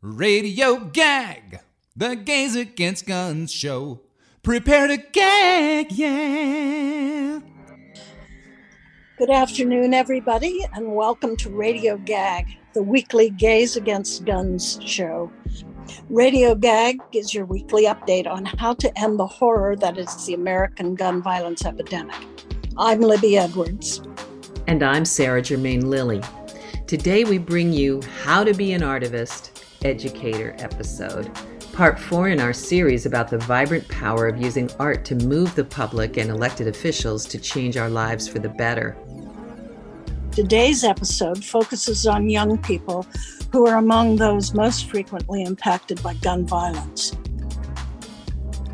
Radio Gag, the Gays Against Guns show. Prepare to gag, yeah. Good afternoon, everybody, and welcome to Radio Gag, the weekly Gays Against Guns show. Radio Gag is your weekly update on how to end the horror that is the American gun violence epidemic. I'm Libby Edwards. And I'm Sarah Germain Lilly. Today we bring you How to Be an Artivist Educator episode, part four in our series about the vibrant power of using art to move the public and elected officials to change our lives for the better. Today's episode focuses on young people who are among those most frequently impacted by gun violence.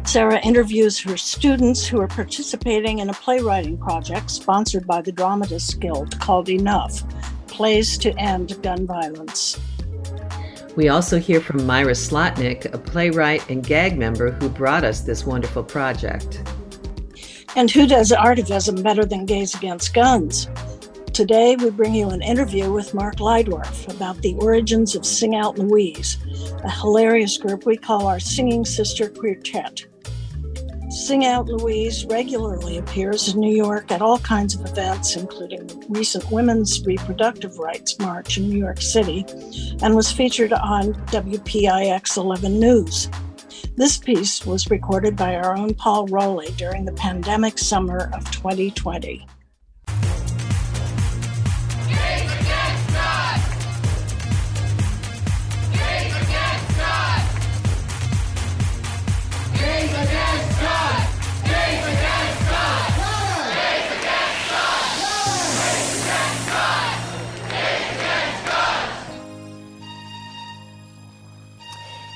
Sarah interviews her students who are participating in a playwriting project sponsored by the Dramatists Guild called Enough Plays to End Gun Violence. We also hear from Myra Slotnick, a playwright and gag member who brought us this wonderful project. And who does artivism better than Gays Against Guns? Today, we bring you an interview with Mark Lydorf about the origins of Sing Out Louise, a hilarious group we call our Singing Sister Quartet. Sing Out Louise regularly appears in New York at all kinds of events, including the recent Women's Reproductive Rights March in New York City, and was featured on WPIX 11 News. This piece was recorded by our own Paul Rowley during the pandemic summer of 2020.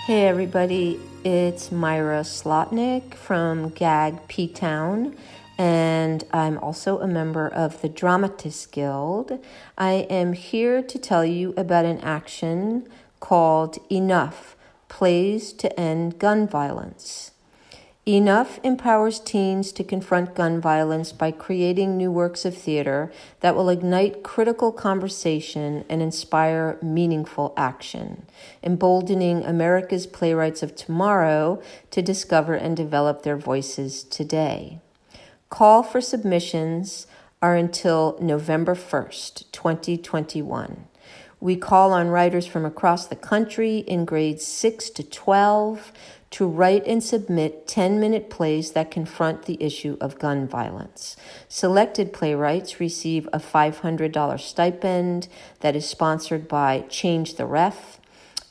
Hey everybody, it's Myra Slotnick from Gag P Town, and I'm also a member of the Dramatists Guild. I am here to tell you about an action called Enough Plays to End Gun Violence. Enough empowers teens to confront gun violence by creating new works of theater that will ignite critical conversation and inspire meaningful action, emboldening America's playwrights of tomorrow to discover and develop their voices today. Call for submissions are until November 1st, 2021. We call on writers from across the country in grades 6 to 12 to write and submit 10 minute plays that confront the issue of gun violence. Selected playwrights receive a $500 stipend that is sponsored by Change the Ref.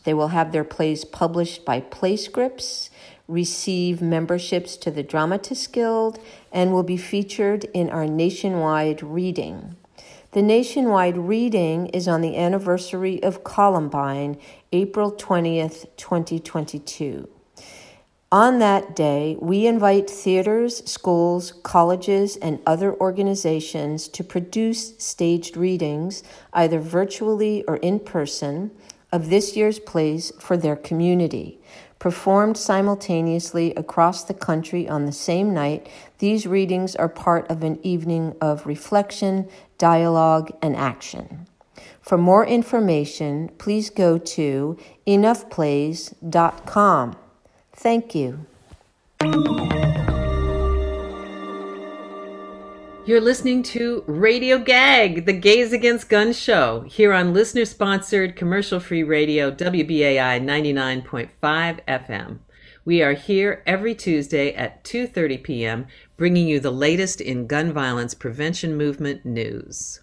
They will have their plays published by Playscripts, receive memberships to the Dramatists Guild, and will be featured in our nationwide reading. The nationwide reading is on the anniversary of Columbine, April 20th, 2022. On that day, we invite theaters, schools, colleges, and other organizations to produce staged readings, either virtually or in person, of this year's plays for their community. Performed simultaneously across the country on the same night, these readings are part of an evening of reflection, dialogue, and action. For more information, please go to enoughplays.com. Thank you. You're listening to Radio Gag, the Gays Against Guns show, here on listener sponsored commercial free radio WBAI 99.5 FM. We are here every Tuesday at 2:30 p.m. bringing you the latest in gun violence prevention movement news.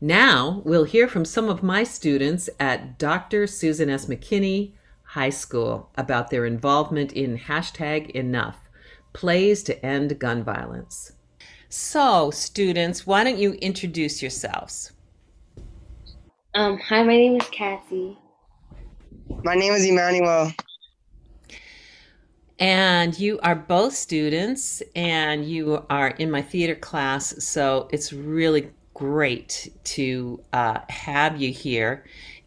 Now, we'll hear from some of my students at Dr. Susan S. McKinney High School about their involvement in hashtag enough plays to end gun violence. So, students, why don't you introduce yourselves? Um, hi, my name is Cassie. My name is Emmanuel. And you are both students, and you are in my theater class, so it's really great to uh, have you here.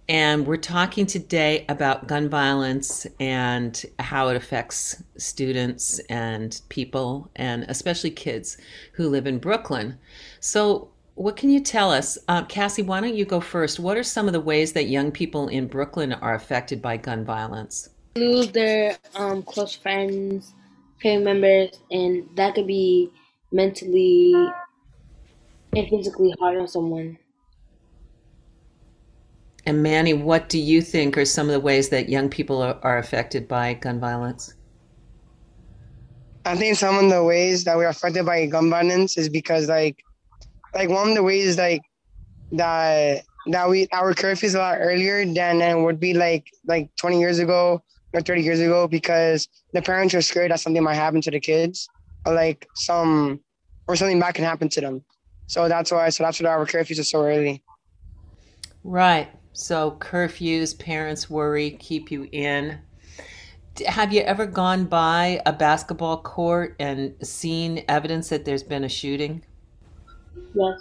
And we're talking today about gun violence and how it affects students and people, and especially kids who live in Brooklyn. So, what can you tell us? Uh, Cassie, why don't you go first? What are some of the ways that young people in Brooklyn are affected by gun violence? Lose their um, close friends, family members, and that could be mentally and physically hard on someone. And Manny, what do you think are some of the ways that young people are, are affected by gun violence? I think some of the ways that we're affected by gun violence is because like like one of the ways like that that we our curfew is a lot earlier than it would be like like 20 years ago or 30 years ago because the parents are scared that something might happen to the kids or like some or something bad can happen to them. So that's why so that's why our curfews are so early. Right. So curfews, parents worry, keep you in. Have you ever gone by a basketball court and seen evidence that there's been a shooting? Yes.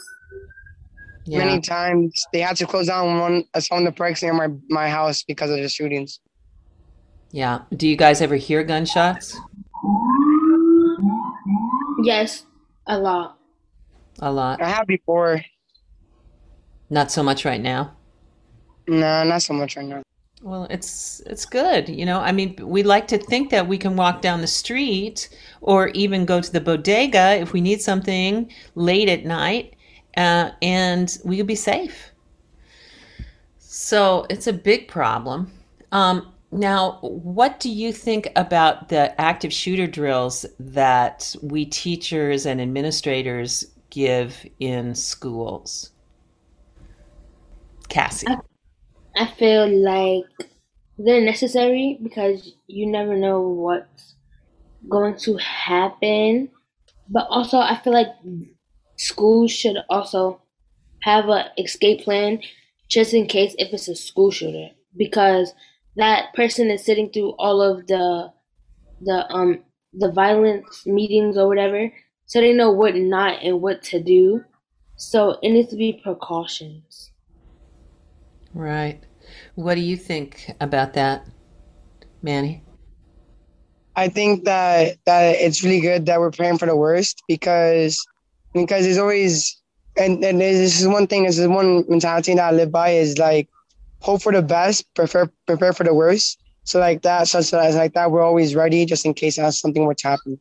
Yeah. Many times they had to close down one uh, some of the parks near my my house because of the shootings. Yeah. Do you guys ever hear gunshots? Yes, a lot. A lot. I have before. Not so much right now. No, not so much right now. Well, it's it's good, you know. I mean, we like to think that we can walk down the street or even go to the bodega if we need something late at night, uh, and we could be safe. So it's a big problem. Um, now, what do you think about the active shooter drills that we teachers and administrators give in schools? Cassie. I feel like they're necessary because you never know what's going to happen. But also, I feel like schools should also have a escape plan just in case if it's a school shooter. Because that person is sitting through all of the the um the violence meetings or whatever so they know what not and what to do. So it needs to be precautions Right. What do you think about that, Manny? I think that that it's really good that we're praying for the worst because because there's always and, and this is one thing this is one mentality that I live by is like hope for the best, prepare prepare for the worst. So like that, such as like that, we're always ready just in case something were to happen.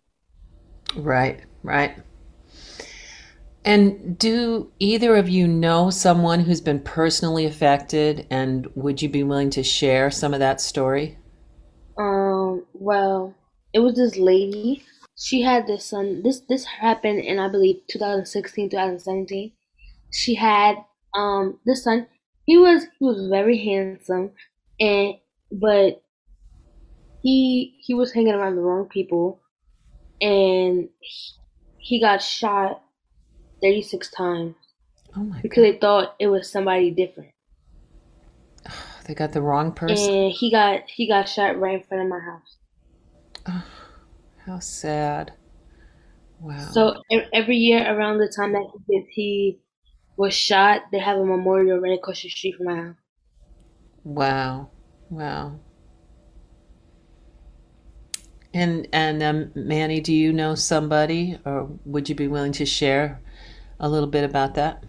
Right, right. And do either of you know someone who's been personally affected and would you be willing to share some of that story? Um, well, it was this lady. She had this son. This this happened in I believe 2016, 2017. She had um this son. He was he was very handsome, and but he he was hanging around the wrong people, and he, he got shot 36 times Oh my because god. they thought it was somebody different, They got the wrong person. and he got he got shot right in front of my house. How sad. Wow. So every year around the time that he, did- he was shot, they have a memorial right across the street from my house. Wow. Wow. And and um, Manny, do you know somebody or would you be willing to share a little bit about that?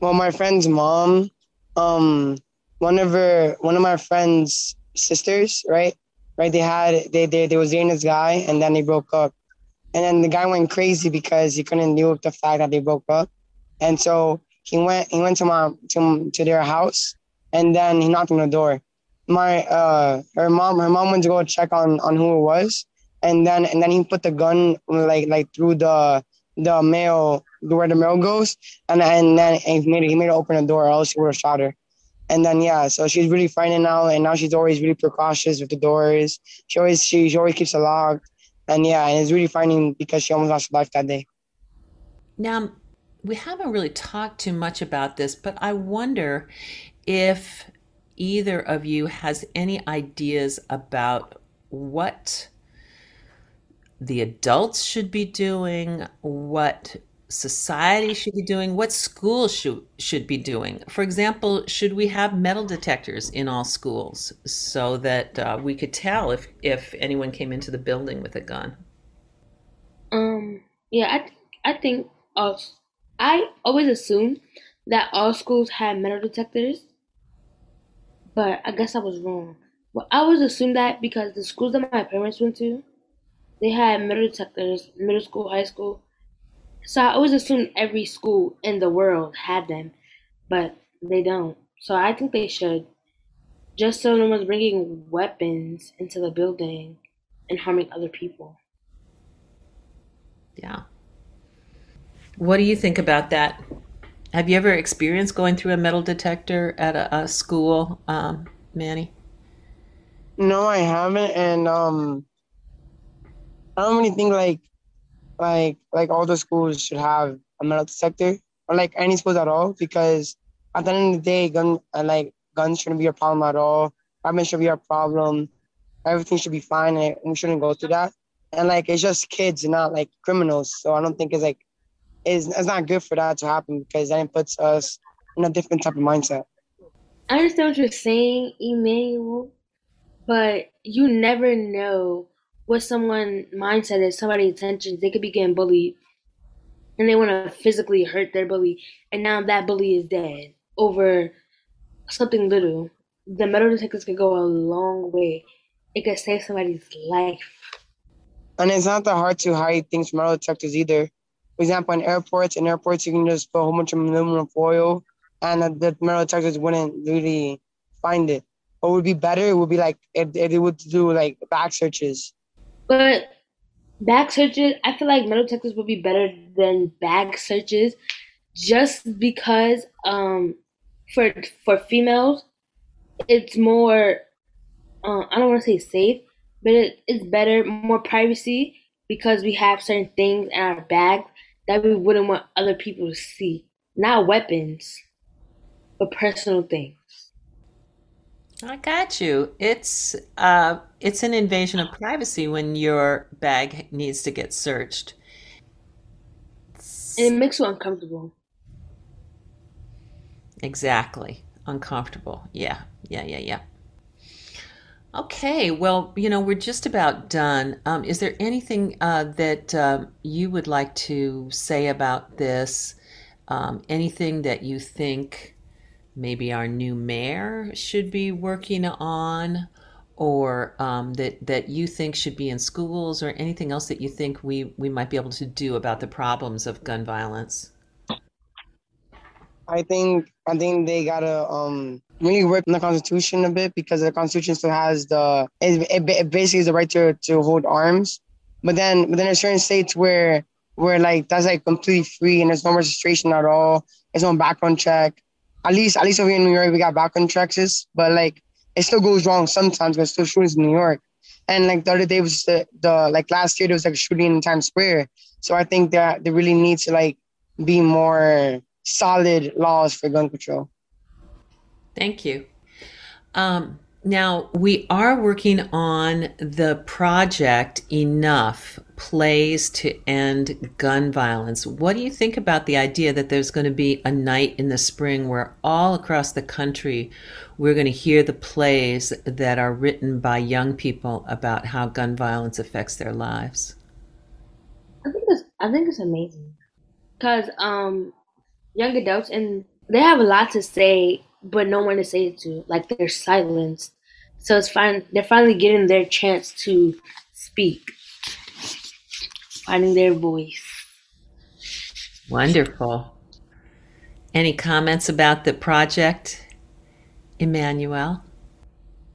Well, my friend's mom, um, one of her, one of my friend's sisters, right, right, they had they they they was dating this guy, and then they broke up, and then the guy went crazy because he couldn't deal with the fact that they broke up, and so he went he went to my to to their house, and then he knocked on the door. My uh, her mom her mom went to go check on on who it was, and then and then he put the gun like like through the the mail where the mail goes, and and then he made he made her open the door, or else he would have shot her. And then yeah, so she's really frightened now, and now she's always really precautious with the doors. She always she, she always keeps it locked, and yeah, and it's really frightening because she almost lost her life that day. Now, we haven't really talked too much about this, but I wonder if either of you has any ideas about what the adults should be doing, what society should be doing, what schools should should be doing. For example, should we have metal detectors in all schools so that uh, we could tell if if anyone came into the building with a gun? Um, yeah, I th- I think uh, I always assumed that all schools had metal detectors, but I guess I was wrong. Well, I always assumed that because the schools that my parents went to, they had metal detectors, middle school, high school. So I always assumed every school in the world had them, but they don't. So I think they should, just so no one's bringing weapons into the building and harming other people. Yeah. What do you think about that? Have you ever experienced going through a metal detector at a, a school, um, Manny? No, I haven't, and um, I don't really think like, like, like all the schools should have a metal detector, or like any schools at all, because at the end of the day, gun uh, like guns shouldn't be a problem at all. Weapons should be a problem. Everything should be fine, and we shouldn't go through that. And like, it's just kids, not like criminals. So I don't think it's like is it's not good for that to happen because then it puts us in a different type of mindset. I understand what you're saying, Emmanuel, but you never know what someone mindset is, somebody's intentions. They could be getting bullied and they want to physically hurt their bully, and now that bully is dead over something little. The metal detectors could go a long way. It could save somebody's life. And it's not that hard to hide things from metal detectors either. For example, in airports, in airports, you can just put a whole bunch of aluminum foil and the metal detectors wouldn't really find it. What would be better, it would be like if, if they would do like back searches. But back searches, I feel like metal detectors would be better than bag searches just because um for for females it's more uh, I don't want to say safe, but it, it's better, more privacy because we have certain things in our bag that we wouldn't want other people to see. Not weapons, but personal things. I got you. It's uh, it's an invasion of privacy when your bag needs to get searched. It makes you uncomfortable. Exactly. Uncomfortable. Yeah. Yeah. Yeah. Yeah. Okay, well, you know, we're just about done. Um, is there anything uh, that uh, you would like to say about this? Um, anything that you think maybe our new mayor should be working on, or um, that that you think should be in schools, or anything else that you think we we might be able to do about the problems of gun violence? I think I think they gotta um really work on the Constitution a bit because the Constitution still has the it, it, it basically is the right to to hold arms, but then but then there's certain states where where like that's like completely free and there's no registration at all. There's no background check. At least at least over in New York we got background checks, but like it still goes wrong sometimes. But still shootings in New York. And like the other day was the, the like last year there was like a shooting in Times Square. So I think that they really need to like be more solid laws for gun control. Thank you. Um, now, we are working on the project Enough Plays to End Gun Violence. What do you think about the idea that there's going to be a night in the spring where all across the country we're going to hear the plays that are written by young people about how gun violence affects their lives? I think it's I think it's amazing because um, young adults and they have a lot to say but no one to say it to. Like they're silenced. So it's fine. They're finally getting their chance to speak, finding their voice. Wonderful. Any comments about the project, Emmanuel?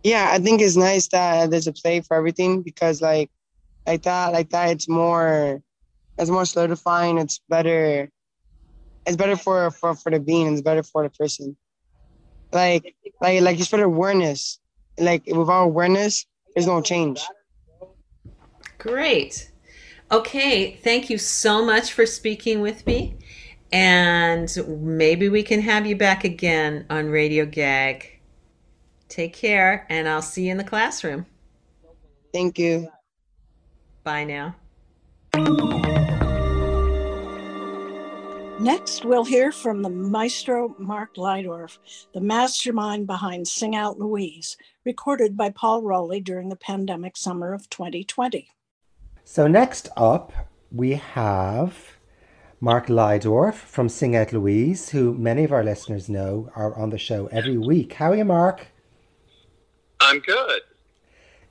Yeah, I think it's nice that there's a play for everything because like like that, like that, it's more it's more solidifying. It's better. It's better for for for the being. It's better for the person like like like you spread awareness. Like without awareness, there's no change. Great. Okay, thank you so much for speaking with me. And maybe we can have you back again on Radio Gag. Take care, and I'll see you in the classroom. Thank you. Bye now. Next, we'll hear from the maestro Mark Lydorf, the mastermind behind Sing Out Louise, recorded by Paul Rowley during the pandemic summer of 2020. So, next up, we have Mark Lydorf from Sing Out Louise, who many of our listeners know are on the show every week. How are you, Mark? I'm good.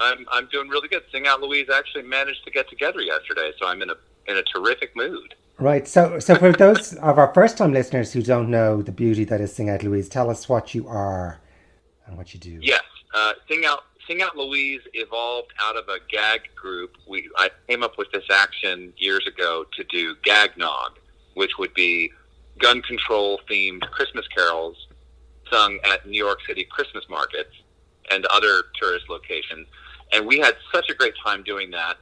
I'm I'm doing really good. Sing Out Louise actually managed to get together yesterday, so I'm in a in a terrific mood. Right. So, so for those of our first-time listeners who don't know the beauty that is Sing Out Louise, tell us what you are and what you do. Yes, uh, Sing Out Sing Out Louise evolved out of a gag group. We I came up with this action years ago to do Gag Nog, which would be gun control themed Christmas carols sung at New York City Christmas markets and other tourist locations. And we had such a great time doing that.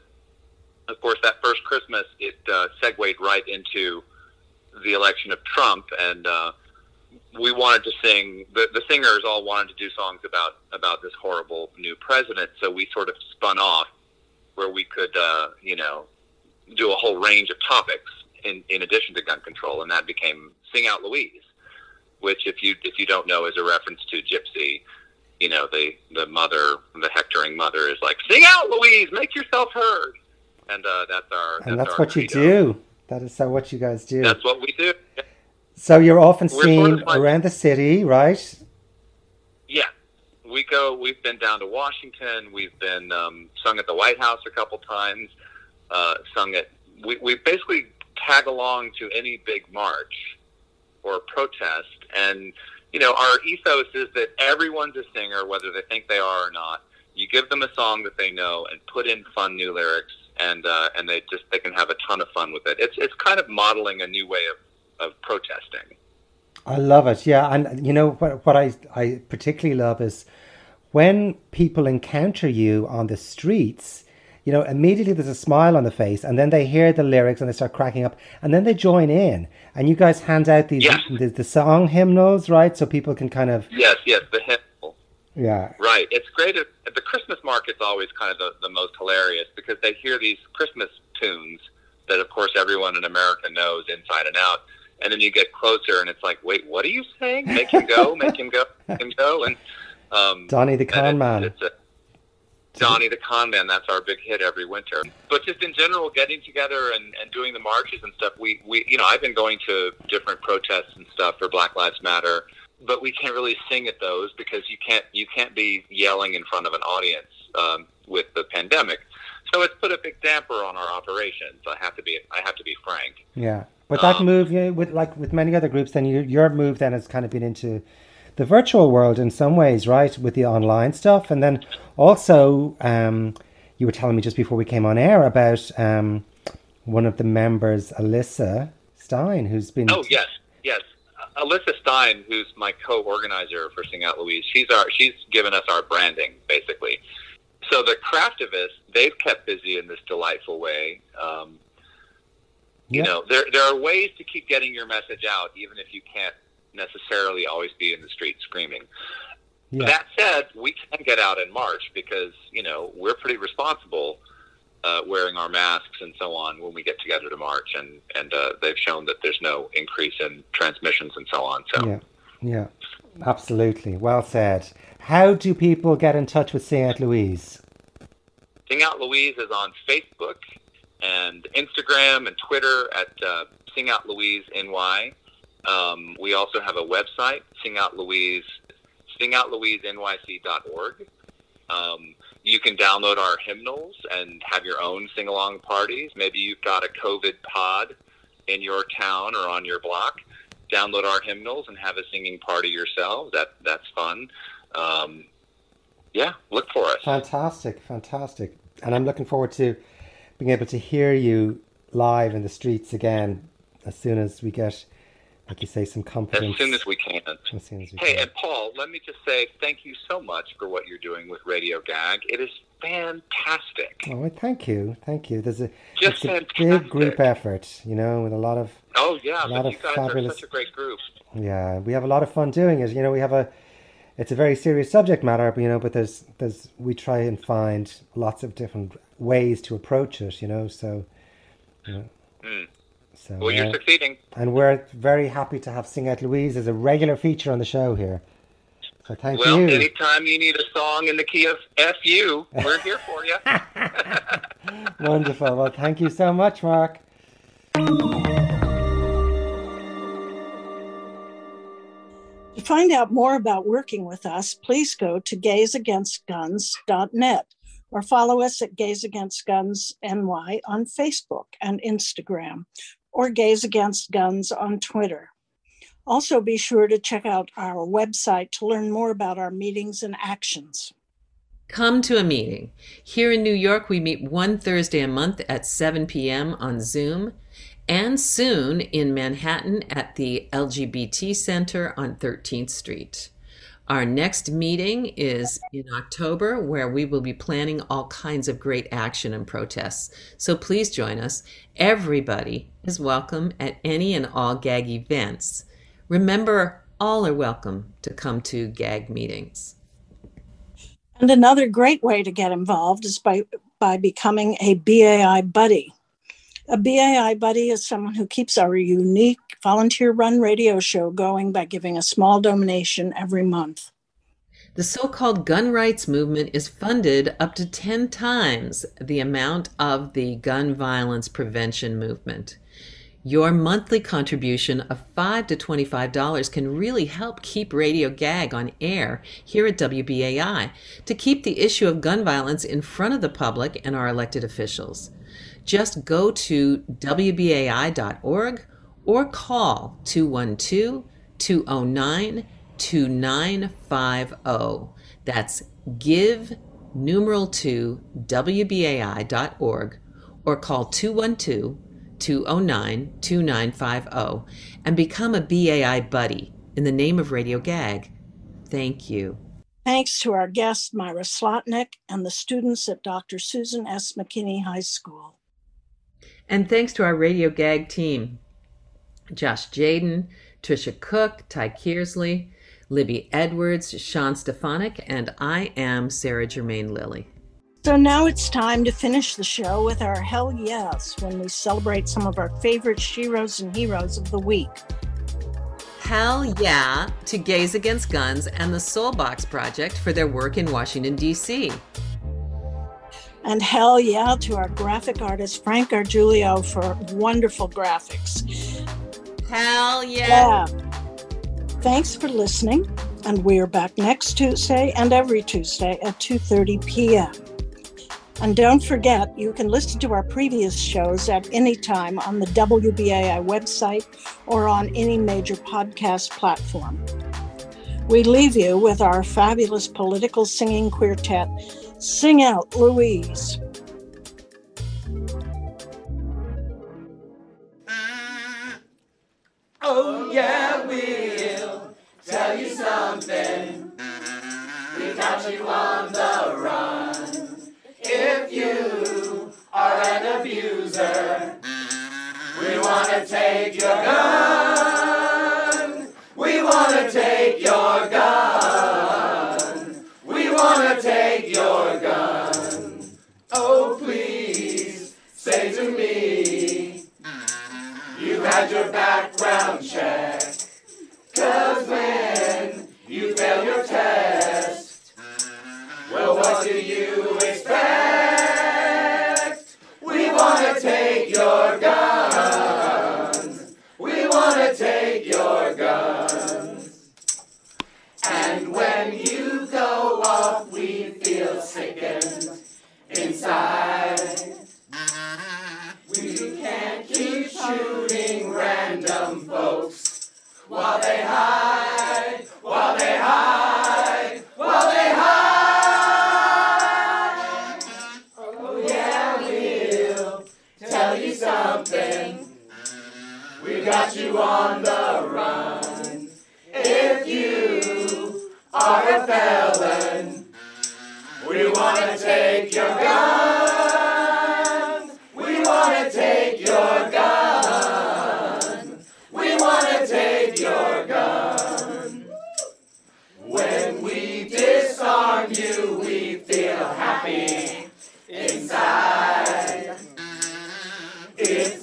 Of course, that first Christmas, it uh, segued right into the election of Trump, and uh, we wanted to sing. The, the singers all wanted to do songs about about this horrible new president. So we sort of spun off where we could, uh, you know, do a whole range of topics in in addition to gun control, and that became "Sing Out Louise," which, if you if you don't know, is a reference to Gypsy. You know, the the mother, the hectoring mother, is like, "Sing out, Louise, make yourself heard," and uh, that's our and that's our what you do. That is so what you guys do. That's what we do. so you're often We're seen sort of like- around the city, right? Yeah, we go. We've been down to Washington. We've been um, sung at the White House a couple times. Uh, sung at. We, we basically tag along to any big march or protest, and you know our ethos is that everyone's a singer, whether they think they are or not. You give them a song that they know and put in fun new lyrics, and uh, and they just they can have a ton of fun with it. It's it's kind of modeling a new way of, of protesting. I love it. Yeah, and you know what? What I I particularly love is when people encounter you on the streets. You know, immediately there's a smile on the face, and then they hear the lyrics and they start cracking up, and then they join in, and you guys hand out these Yes. the, the song hymnals, right? So people can kind of Yes, yes, the hymn. Yeah, Right. It's great. At, the Christmas market's always kind of the, the most hilarious because they hear these Christmas tunes that, of course, everyone in America knows inside and out. And then you get closer, and it's like, wait, what are you saying? Make him go, make him go, make him go. And um, Donnie the Con it's- Man. It's a, Donnie the Con Man. That's our big hit every winter. But just in general, getting together and, and doing the marches and stuff. We, we, you know, I've been going to different protests and stuff for Black Lives Matter, but we can't really sing at those because you can't you can't be yelling in front of an audience um, with the pandemic. So it's put a big damper on our operations. I have to be I have to be frank. Yeah, but that Um, move, you know, with like with many other groups, then you, your move then has kind of been into the virtual world in some ways, right, with the online stuff, and then also um, you were telling me just before we came on air about um, one of the members, Alyssa Stein, who's been Oh yes, yes. Alyssa Stein, who's my co-organizer for Sing Out Louise, she's our she's given us our branding basically. So the craftivists, they've kept busy in this delightful way. Um, you know, there there are ways to keep getting your message out, even if you can't necessarily always be in the street screaming. yeah, That said, we can get out in March because you know we're pretty responsible, uh, wearing our masks and so on when we get together to march, and and uh, they've shown that there's no increase in transmissions and so on. So yeah, yeah, absolutely. Well said. How do people get in touch with Sing Out Louise? Sing Out Louise is on Facebook and Instagram and Twitter at uh, Sing Out Louise NY. Um, we also have a website, Sing Out Louise, singoutlouisenyc.org. Um, you can download our hymnals and have your own sing along parties. Maybe you've got a COVID pod in your town or on your block. Download our hymnals and have a singing party yourselves. That that's fun. Um, yeah, look for us. Fantastic, fantastic. And I'm looking forward to being able to hear you live in the streets again as soon as we get, like you say, some confidence. As soon as we can. As soon as we Hey, can. and Paul, let me just say thank you so much for what you're doing with Radio Gag. It is fantastic. Oh, well, thank you, thank you. There's a, Just a fantastic. big group effort, you know, with a lot of, Oh yeah, A lot of you guys fabulous- are such a great group. yeah, we have a lot of fun doing it. You know, we have a, it's a very serious subject matter, but you know, but there's, there's, we try and find lots of different ways to approach it, you know, so, you know, Mm. So, well, you're uh, succeeding. And we're very happy to have Sing Out Louise as a regular feature on the show here. So thank well, you. Well, anytime you need a song in the key of FU, we're here for you. Wonderful. Well, thank you so much, Mark. To find out more about working with us, please go to gaysagainstguns.net or follow us at Gays Against Guns NY on Facebook and Instagram or Gays Against Guns on Twitter. Also, be sure to check out our website to learn more about our meetings and actions. Come to a meeting. Here in New York, we meet one Thursday a month at 7 p.m. on Zoom, and soon in Manhattan at the LGBT Center on 13th Street. Our next meeting is in October, where we will be planning all kinds of great action and protests. So please join us. Everybody is welcome at any and all GAG events. Remember, all are welcome to come to GAG meetings. And another great way to get involved is by, by becoming a BAI buddy. A BAI buddy is someone who keeps our unique volunteer run radio show going by giving a small donation every month. The so called gun rights movement is funded up to 10 times the amount of the gun violence prevention movement. Your monthly contribution of 5 to $25 can really help keep Radio Gag on air here at WBAI to keep the issue of gun violence in front of the public and our elected officials. Just go to WBAI.org or call 212 209 2950. That's give numeral 2 WBAI.org or call 212 209 2950 and become a BAI buddy in the name of Radio Gag. Thank you. Thanks to our guest, Myra Slotnick, and the students at Dr. Susan S. McKinney High School. And thanks to our Radio Gag team. Josh Jaden, Trisha Cook, Ty Kearsley, Libby Edwards, Sean Stefanik, and I am Sarah Germain Lilly. So now it's time to finish the show with our Hell Yes when we celebrate some of our favorite sheroes and heroes of the week. Hell yeah to Gays Against Guns and the Soulbox Project for their work in Washington, D.C. And hell yeah to our graphic artist Frank Argiulio for wonderful graphics. Hell yeah. Yeah. Thanks for listening, and we're back next Tuesday and every Tuesday at 2:30 p.m. And don't forget, you can listen to our previous shows at any time on the WBAI website or on any major podcast platform. We leave you with our fabulous political singing quartet, Sing Out Louise. Oh, yeah, we'll tell you something. We got you on the run. If you are an abuser, we want to take your gun. Your background check. Cause when you fail your test, well, what do you expect? On the run. If you are a felon, we want to take your gun. We want to take your gun. We want to take your gun. When we disarm you, we feel happy inside. Just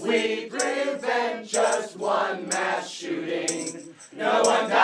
one mass shooting, no one dies,